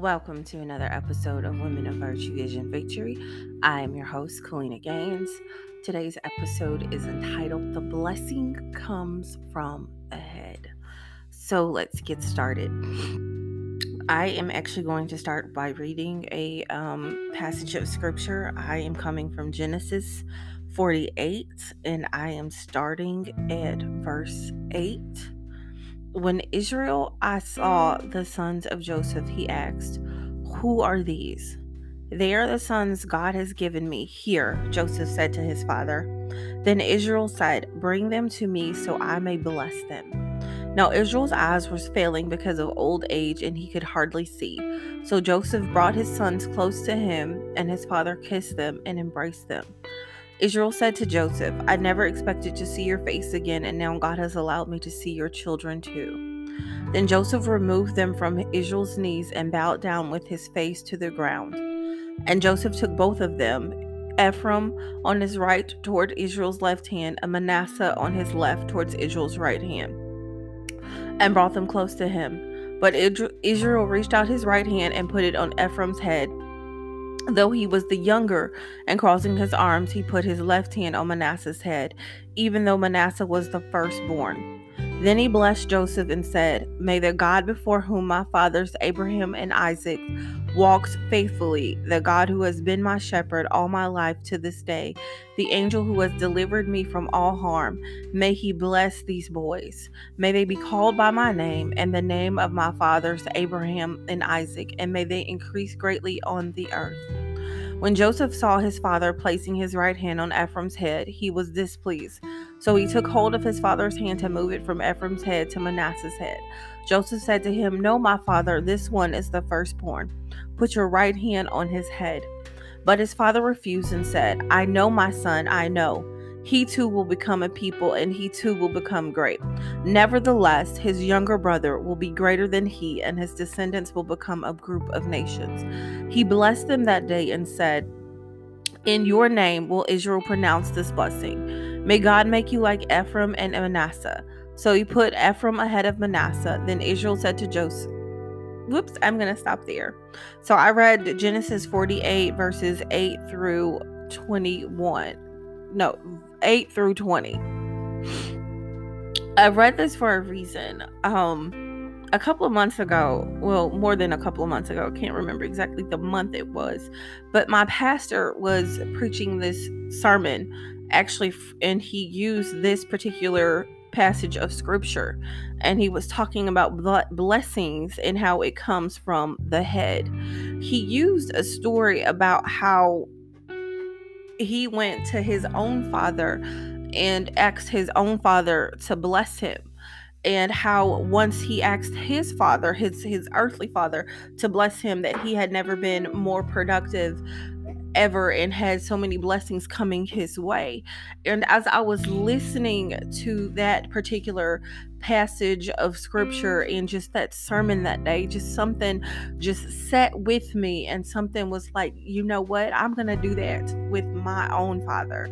Welcome to another episode of Women of Virtue Vision Victory. I am your host, Kaleena Gaines. Today's episode is entitled The Blessing Comes from Ahead. So let's get started. I am actually going to start by reading a um, passage of scripture. I am coming from Genesis 48 and I am starting at verse 8 when Israel I saw the sons of Joseph, he asked, Who are these? They are the sons God has given me. Here, Joseph said to his father. Then Israel said, Bring them to me so I may bless them. Now Israel's eyes were failing because of old age and he could hardly see. So Joseph brought his sons close to him, and his father kissed them and embraced them. Israel said to Joseph, I never expected to see your face again, and now God has allowed me to see your children too. Then Joseph removed them from Israel's knees and bowed down with his face to the ground. And Joseph took both of them, Ephraim on his right toward Israel's left hand, and Manasseh on his left towards Israel's right hand, and brought them close to him. But Israel reached out his right hand and put it on Ephraim's head Though he was the younger, and crossing his arms, he put his left hand on Manasseh's head, even though Manasseh was the firstborn. Then he blessed Joseph and said, May the God before whom my fathers Abraham and Isaac walked faithfully, the God who has been my shepherd all my life to this day, the angel who has delivered me from all harm, may he bless these boys. May they be called by my name and the name of my fathers Abraham and Isaac, and may they increase greatly on the earth. When Joseph saw his father placing his right hand on Ephraim's head, he was displeased. So he took hold of his father's hand to move it from Ephraim's head to Manasseh's head. Joseph said to him, No, my father, this one is the firstborn. Put your right hand on his head. But his father refused and said, I know, my son, I know. He too will become a people, and he too will become great. Nevertheless, his younger brother will be greater than he, and his descendants will become a group of nations. He blessed them that day and said, In your name will Israel pronounce this blessing. May God make you like Ephraim and Manasseh. So he put Ephraim ahead of Manasseh. Then Israel said to Joseph, Whoops, I'm going to stop there. So I read Genesis 48, verses 8 through 21. No, 8 through 20. I read this for a reason. Um, a couple of months ago, well, more than a couple of months ago, I can't remember exactly the month it was, but my pastor was preaching this sermon actually, and he used this particular passage of scripture and he was talking about blessings and how it comes from the head. He used a story about how he went to his own father and asked his own father to bless him. And how once he asked his father his his earthly father to bless him that he had never been more productive ever and had so many blessings coming his way. And as I was listening to that particular passage of scripture and just that sermon that day, just something just sat with me and something was like, you know what? I'm going to do that with my own father.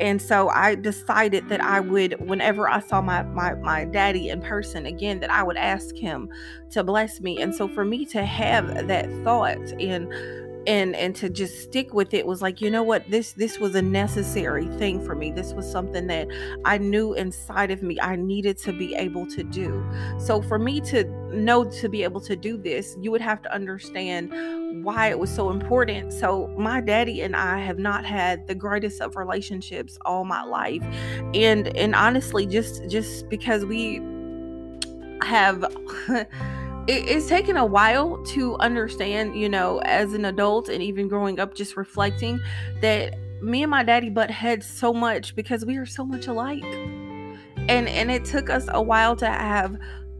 And so I decided that I would, whenever I saw my, my, my daddy in person again, that I would ask him to bless me. And so for me to have that thought and and and to just stick with it was like you know what? This this was a necessary thing for me. This was something that i knew inside of me i needed to be able to do. So for me to know to be able to do this you would have to understand why it was so important. So my daddy and i have not had the greatest of relationships all my life and and honestly just just because we have it, it's taken a while to understand, you know, as an adult and even growing up, just reflecting that me and my daddy butt heads so much because we are so much alike. And and it took us a while to have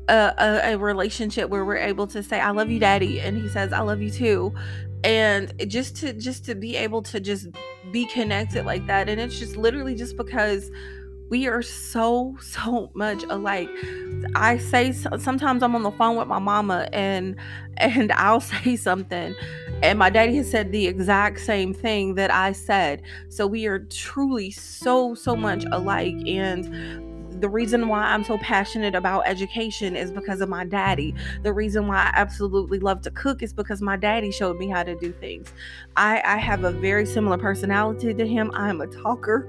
a, a, a relationship where we're able to say, I love you, daddy, and he says, I love you too. And just to just to be able to just be connected like that. And it's just literally just because we are so so much alike i say sometimes i'm on the phone with my mama and and i'll say something and my daddy has said the exact same thing that i said so we are truly so so much alike and the reason why I'm so passionate about education is because of my daddy. The reason why I absolutely love to cook is because my daddy showed me how to do things. I, I have a very similar personality to him. I'm a talker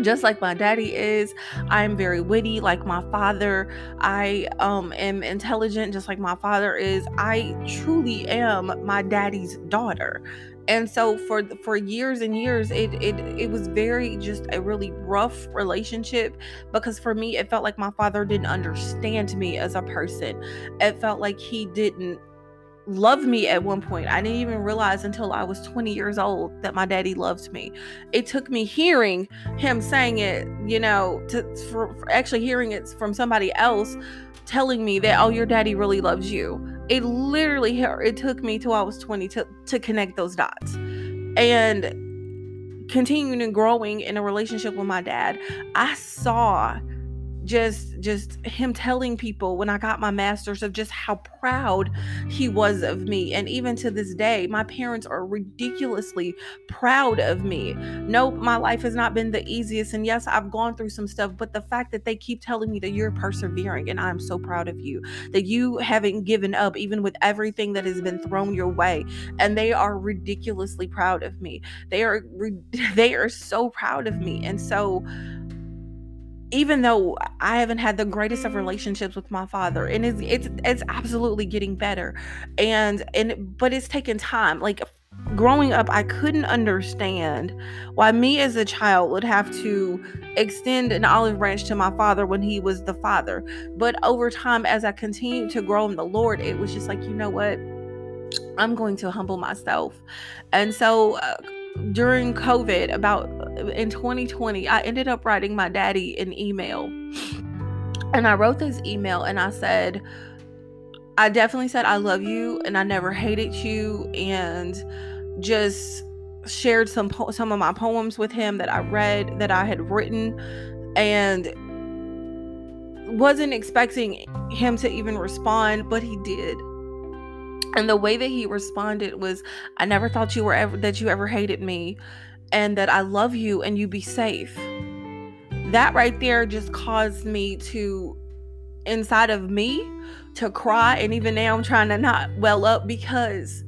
just like my daddy is i'm very witty like my father. I um am intelligent just like my father is. I truly am my daddy's daughter. And so for for years and years it it it was very just a really rough relationship because for me it felt like my father didn't understand me as a person. It felt like he didn't love me at one point. I didn't even realize until i was 20 years old that my daddy loved me. It took me hearing him saying it you know to for, for actually hearing it from somebody else telling me that oh your daddy really loves you. It literally it took me till I was 20 to, to connect those dots. And continuing and growing in a relationship with my dad, I saw just just him telling people when I got my masters of just how proud he was of me and even to this day my parents are ridiculously proud of me. No my life has not been the easiest and yes I've gone through some stuff but the fact that they keep telling me that you're persevering and I'm so proud of you that you haven't given up even with everything that has been thrown your way and they are ridiculously proud of me. They are they are so proud of me and so even though I haven't had the greatest of relationships with my father, and it's it's it's absolutely getting better, and and but it's taken time. Like growing up, I couldn't understand why me as a child would have to extend an olive branch to my father when he was the father. But over time, as I continued to grow in the Lord, it was just like you know what, I'm going to humble myself, and so. Uh, during COVID, about uh, in 2020, I ended up writing my daddy an email. And I wrote this email and I said, I definitely said I love you and I never hated you and just shared some po- some of my poems with him that I read that I had written and wasn't expecting him to even respond but he did and the way that he responded was i never thought you were ever that you ever hated me and that i love you and you be safe. That right there just caused me to inside of me to cry. And even now i'm trying to not well up because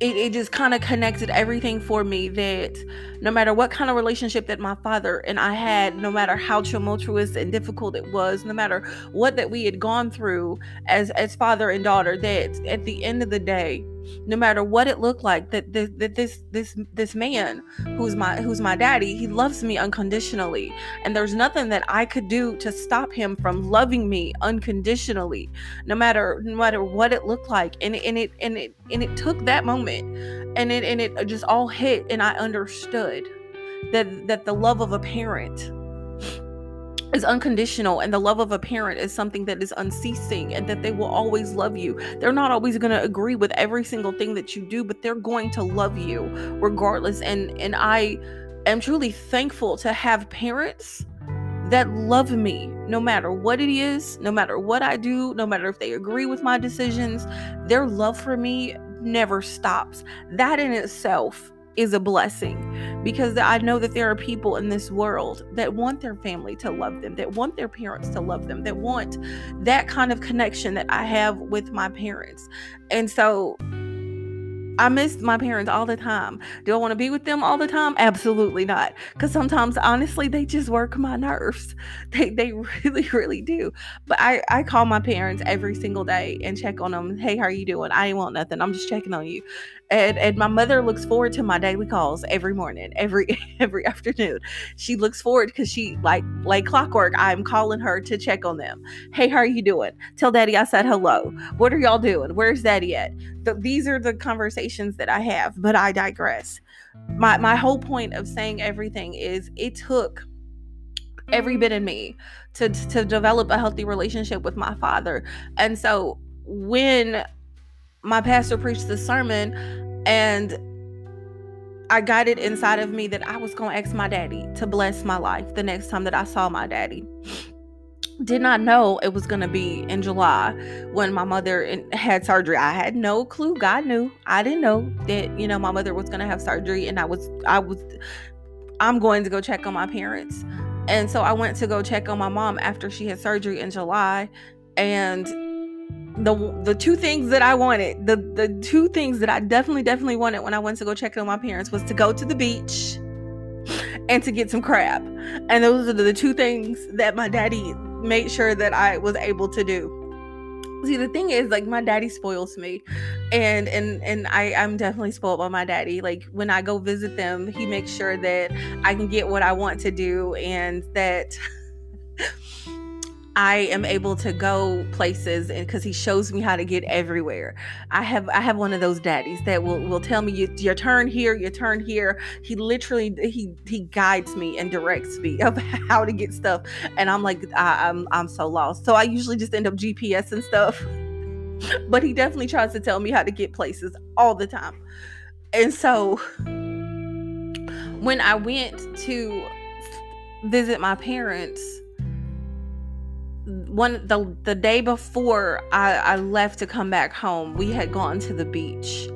it, it just kind of connected everything for me that no matter what kind of relationship that my father and I had, no matter how tumultuous and difficult it was, no matter what that we had gone through as as father and daughter, that at the end of the day, no matter what it looked like that this, that this this this man who's my who's my daddy he loves me unconditionally. And there's nothing that i could do to stop him from loving me unconditionally no matter no matter what it looked like. And, and it and it and it took that moment and it and it just all hit and i understood that that the love of a parent is unconditional and the love of a parent is something that is unceasing and that they will always love you. They're not always going to agree with every single thing that you do, but they're going to love you regardless and and I am truly thankful to have parents that love me no matter what it is, no matter what I do, no matter if they agree with my decisions. Their love for me never stops. That in itself is a blessing because I know that there are people in this world that want their family to love them, that want their parents to love them, that want that kind of connection that I have with my parents. And so I miss my parents all the time. Do I want to be with them all the time? Absolutely not. Because sometimes, honestly, they just work my nerves. They, they really, really do. But I, I call my parents every single day and check on them. Hey, how are you doing? I ain't want nothing. I'm just checking on you and and my mother looks forward to my daily calls every morning every every afternoon. She looks forward because she like like clockwork i'm calling her to check on them. Hey how are you doing? Tell daddy i said hello. What are y'all doing? Where's daddy at? The, these are the conversations that i have but i digress. My my whole point of saying everything is it took every mm-hmm. bit in me to to develop a healthy relationship with my father. And so when my pastor preached the sermon and I got it inside of me that I was going to ask my daddy to bless my life the next time that I saw my daddy. Did not know it was going to be in July when my mother had surgery. I had no clue. God knew. I didn't know that, you know, my mother was going to have surgery and I was I was I'm going to go check on my parents And so I went to go check on my mom after she had surgery in July. And the the two things that I wanted, the the two things that I definitely definitely wanted when I went to go check on my parents was to go to the beach and to get some crab. And those are the two things that my daddy made sure that I was able to do. See, the thing is, like, my daddy spoils me, and and and I I'm definitely spoiled by my daddy. Like, when I go visit them, he makes sure that I can get what I want to do, and that I am able to go places and because he shows me how to get everywhere. I have I have one of those daddies that will will tell me you, your turn here, your turn here. He literally he he guides me and directs me of how to get stuff, and I'm like I, I'm I'm so lost. So I usually just end up GPS and stuff. But he definitely tries to tell me how to get places all the time. And so when I went to visit my parents one the the day before I, I left to come back home, we had gone to the beach,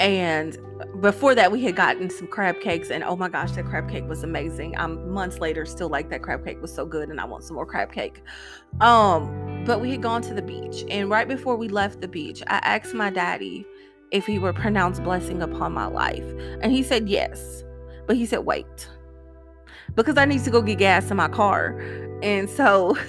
and before that we had gotten some crab cakes, and oh my gosh, that crab cake was amazing. I'm months later still like that crab cake was so good, and I want some more crab cake. Um, but we had gone to the beach, and right before we left the beach, I asked my daddy if he would pronounce blessing upon my life, and he said yes, but he said wait because I need to go get gas in my car, and so.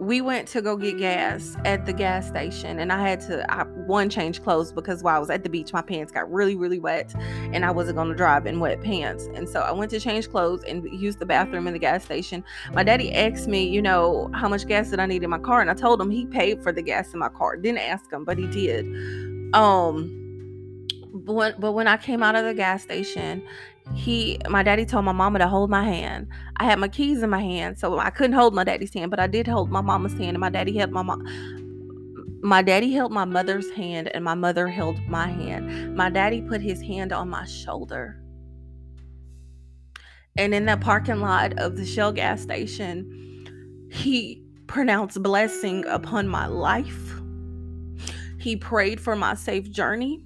we went to go get gas at the gas station and i had to I, one change clothes because while i was at the beach my pants got really really wet and i wasn't going to drive in wet pants. And so i went to change clothes and use the bathroom in the gas station. My daddy asked me you know how much gas did i need in my car? And i told him he paid for the gas in my car. Didn't ask him but he did. Um but when, but when I came out of the gas station, he my daddy told my mama to hold my hand. I had my keys in my hand, so I couldn't hold my daddy's hand, but I did hold my mama's hand, and my daddy held my mom. My daddy held my mother's hand, and my mother held my hand. My daddy put his hand on my shoulder. And in that parking lot of the Shell gas station, he pronounced blessing upon my life. He prayed for my safe journey.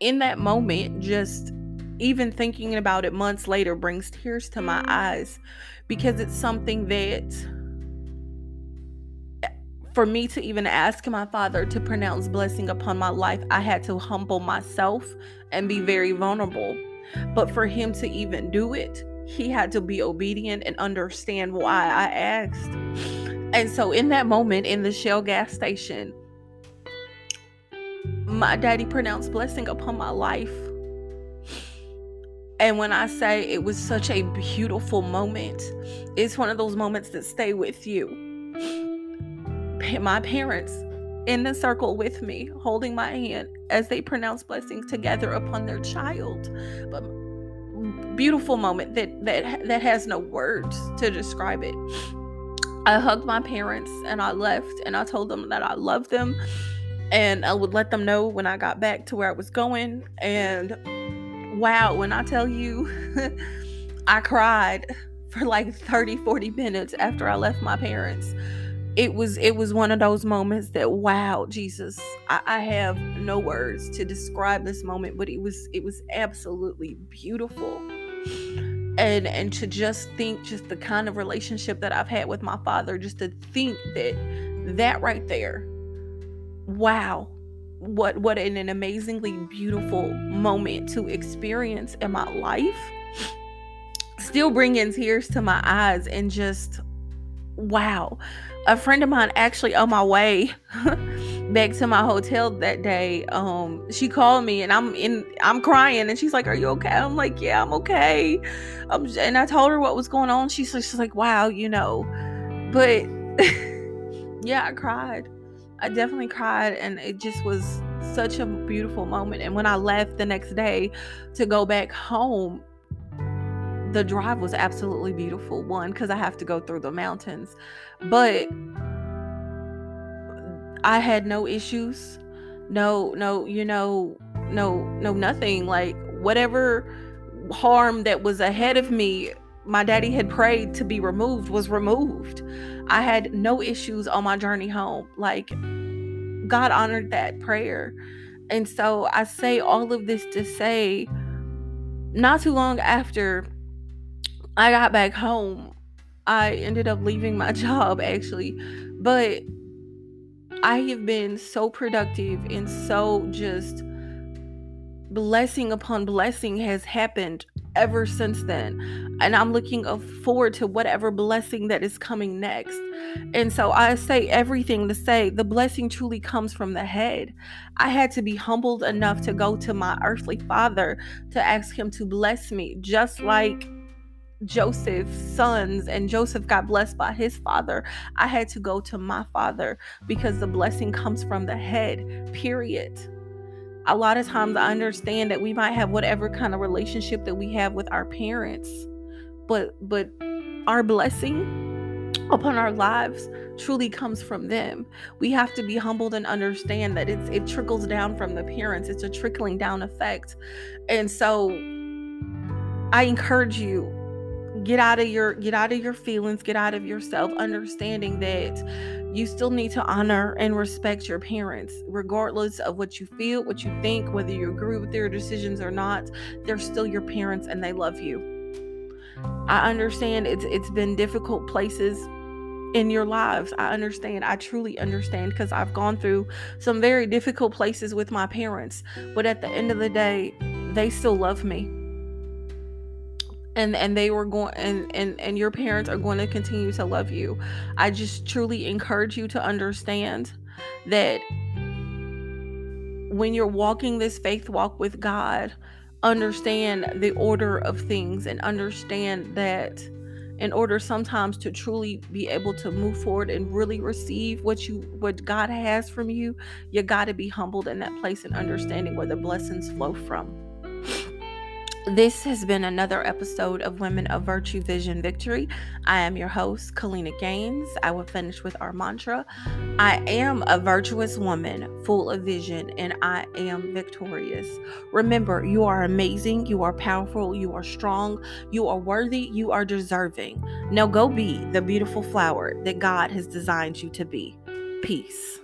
In that moment, just even thinking about it months later brings tears to my mm. eyes because it's something that for me to even ask my father to pronounce blessing upon my life, I had to humble myself and be very mm. vulnerable. But for him to even do it, he had to be obedient and understand why I mm. asked. And so, in that moment in the Shell gas station, my daddy pronounced blessing upon my life. And when I say it was such a beautiful moment, it's one of those moments that stay with you. My parents in the circle with me, holding my hand as they pronounce blessings together upon their child. But beautiful moment that that that has no words to describe it. I hugged my parents and I left and I told them that I loved them and I would let them know when I got back to where I was going and wow, when I tell you, I cried for like 30, 40 minutes after I left my parents. It was it was one of those moments that wow, Jesus, I, I have no words to describe this moment, but it was it was absolutely beautiful. And and to just think just the kind of relationship that I've had with my father, just to think that that right there, wow, what what an, an amazingly beautiful moment to experience in my life. Still bringing tears to my eyes and just wow. A friend of mine actually on my way back to my hotel that day um she called me and i'm in i'm crying and she's like are you okay? I'm like yeah i'm okay. Um, and i told her what was going on. She's, she's like wow you know. But yeah i cried I definitely cried and it just was such a beautiful moment. And when I left the next day to go back home, the drive was absolutely beautiful. One, because I have to go through the mountains, but I had no issues. No, no, you know, no, no, nothing. Like whatever harm that was ahead of me, my daddy had prayed to be removed was removed. I had no issues on my journey home. Like, God honored that prayer. And so I say all of this to say, not too long after I got back home, I ended up leaving my job actually, but I have been so productive and so just blessing upon blessing has happened ever since then. And I'm looking forward to whatever blessing that is coming next. And so I say everything to say the blessing truly comes from the head. I had to be humbled enough to go to my earthly father to ask him to bless me, just like Joseph's sons and Joseph got blessed by his father, I had to go to my father because the blessing comes from the head, period. A lot of times I understand that we might have whatever kind of relationship that we have with our parents, but but our blessing upon our lives truly comes from them. We have to be humbled and understand that it's it trickles down from the parents. It's a trickling down effect. And so I encourage you get out of your get out of your feelings get out of yourself understanding that you still need to honor and respect your parents regardless of what you feel what you think whether you agree with their decisions or not they're still your parents and they love you. I understand it's it's been difficult places in your lives. I understand i truly understand because i've gone through some very difficult places with my parents but at the end of the day they still love me and and they were going and and and your parents are going to continue to love you i just truly encourage you to understand that when you're walking this faith walk with god understand the order of things and understand that in order sometimes to truly be able to move forward and really receive what you what God has from you, you got to be humbled in that place and understanding where the blessings flow from. This has been another episode of Women of Virtue Vision Victory. I am your host, Kaleena Gaines. I will finish with our mantra I am a virtuous woman, full of vision, and I am victorious. Remember, you are amazing, you are powerful, you are strong, you are worthy, you are deserving. Now go be the beautiful flower that God has designed you to be. Peace.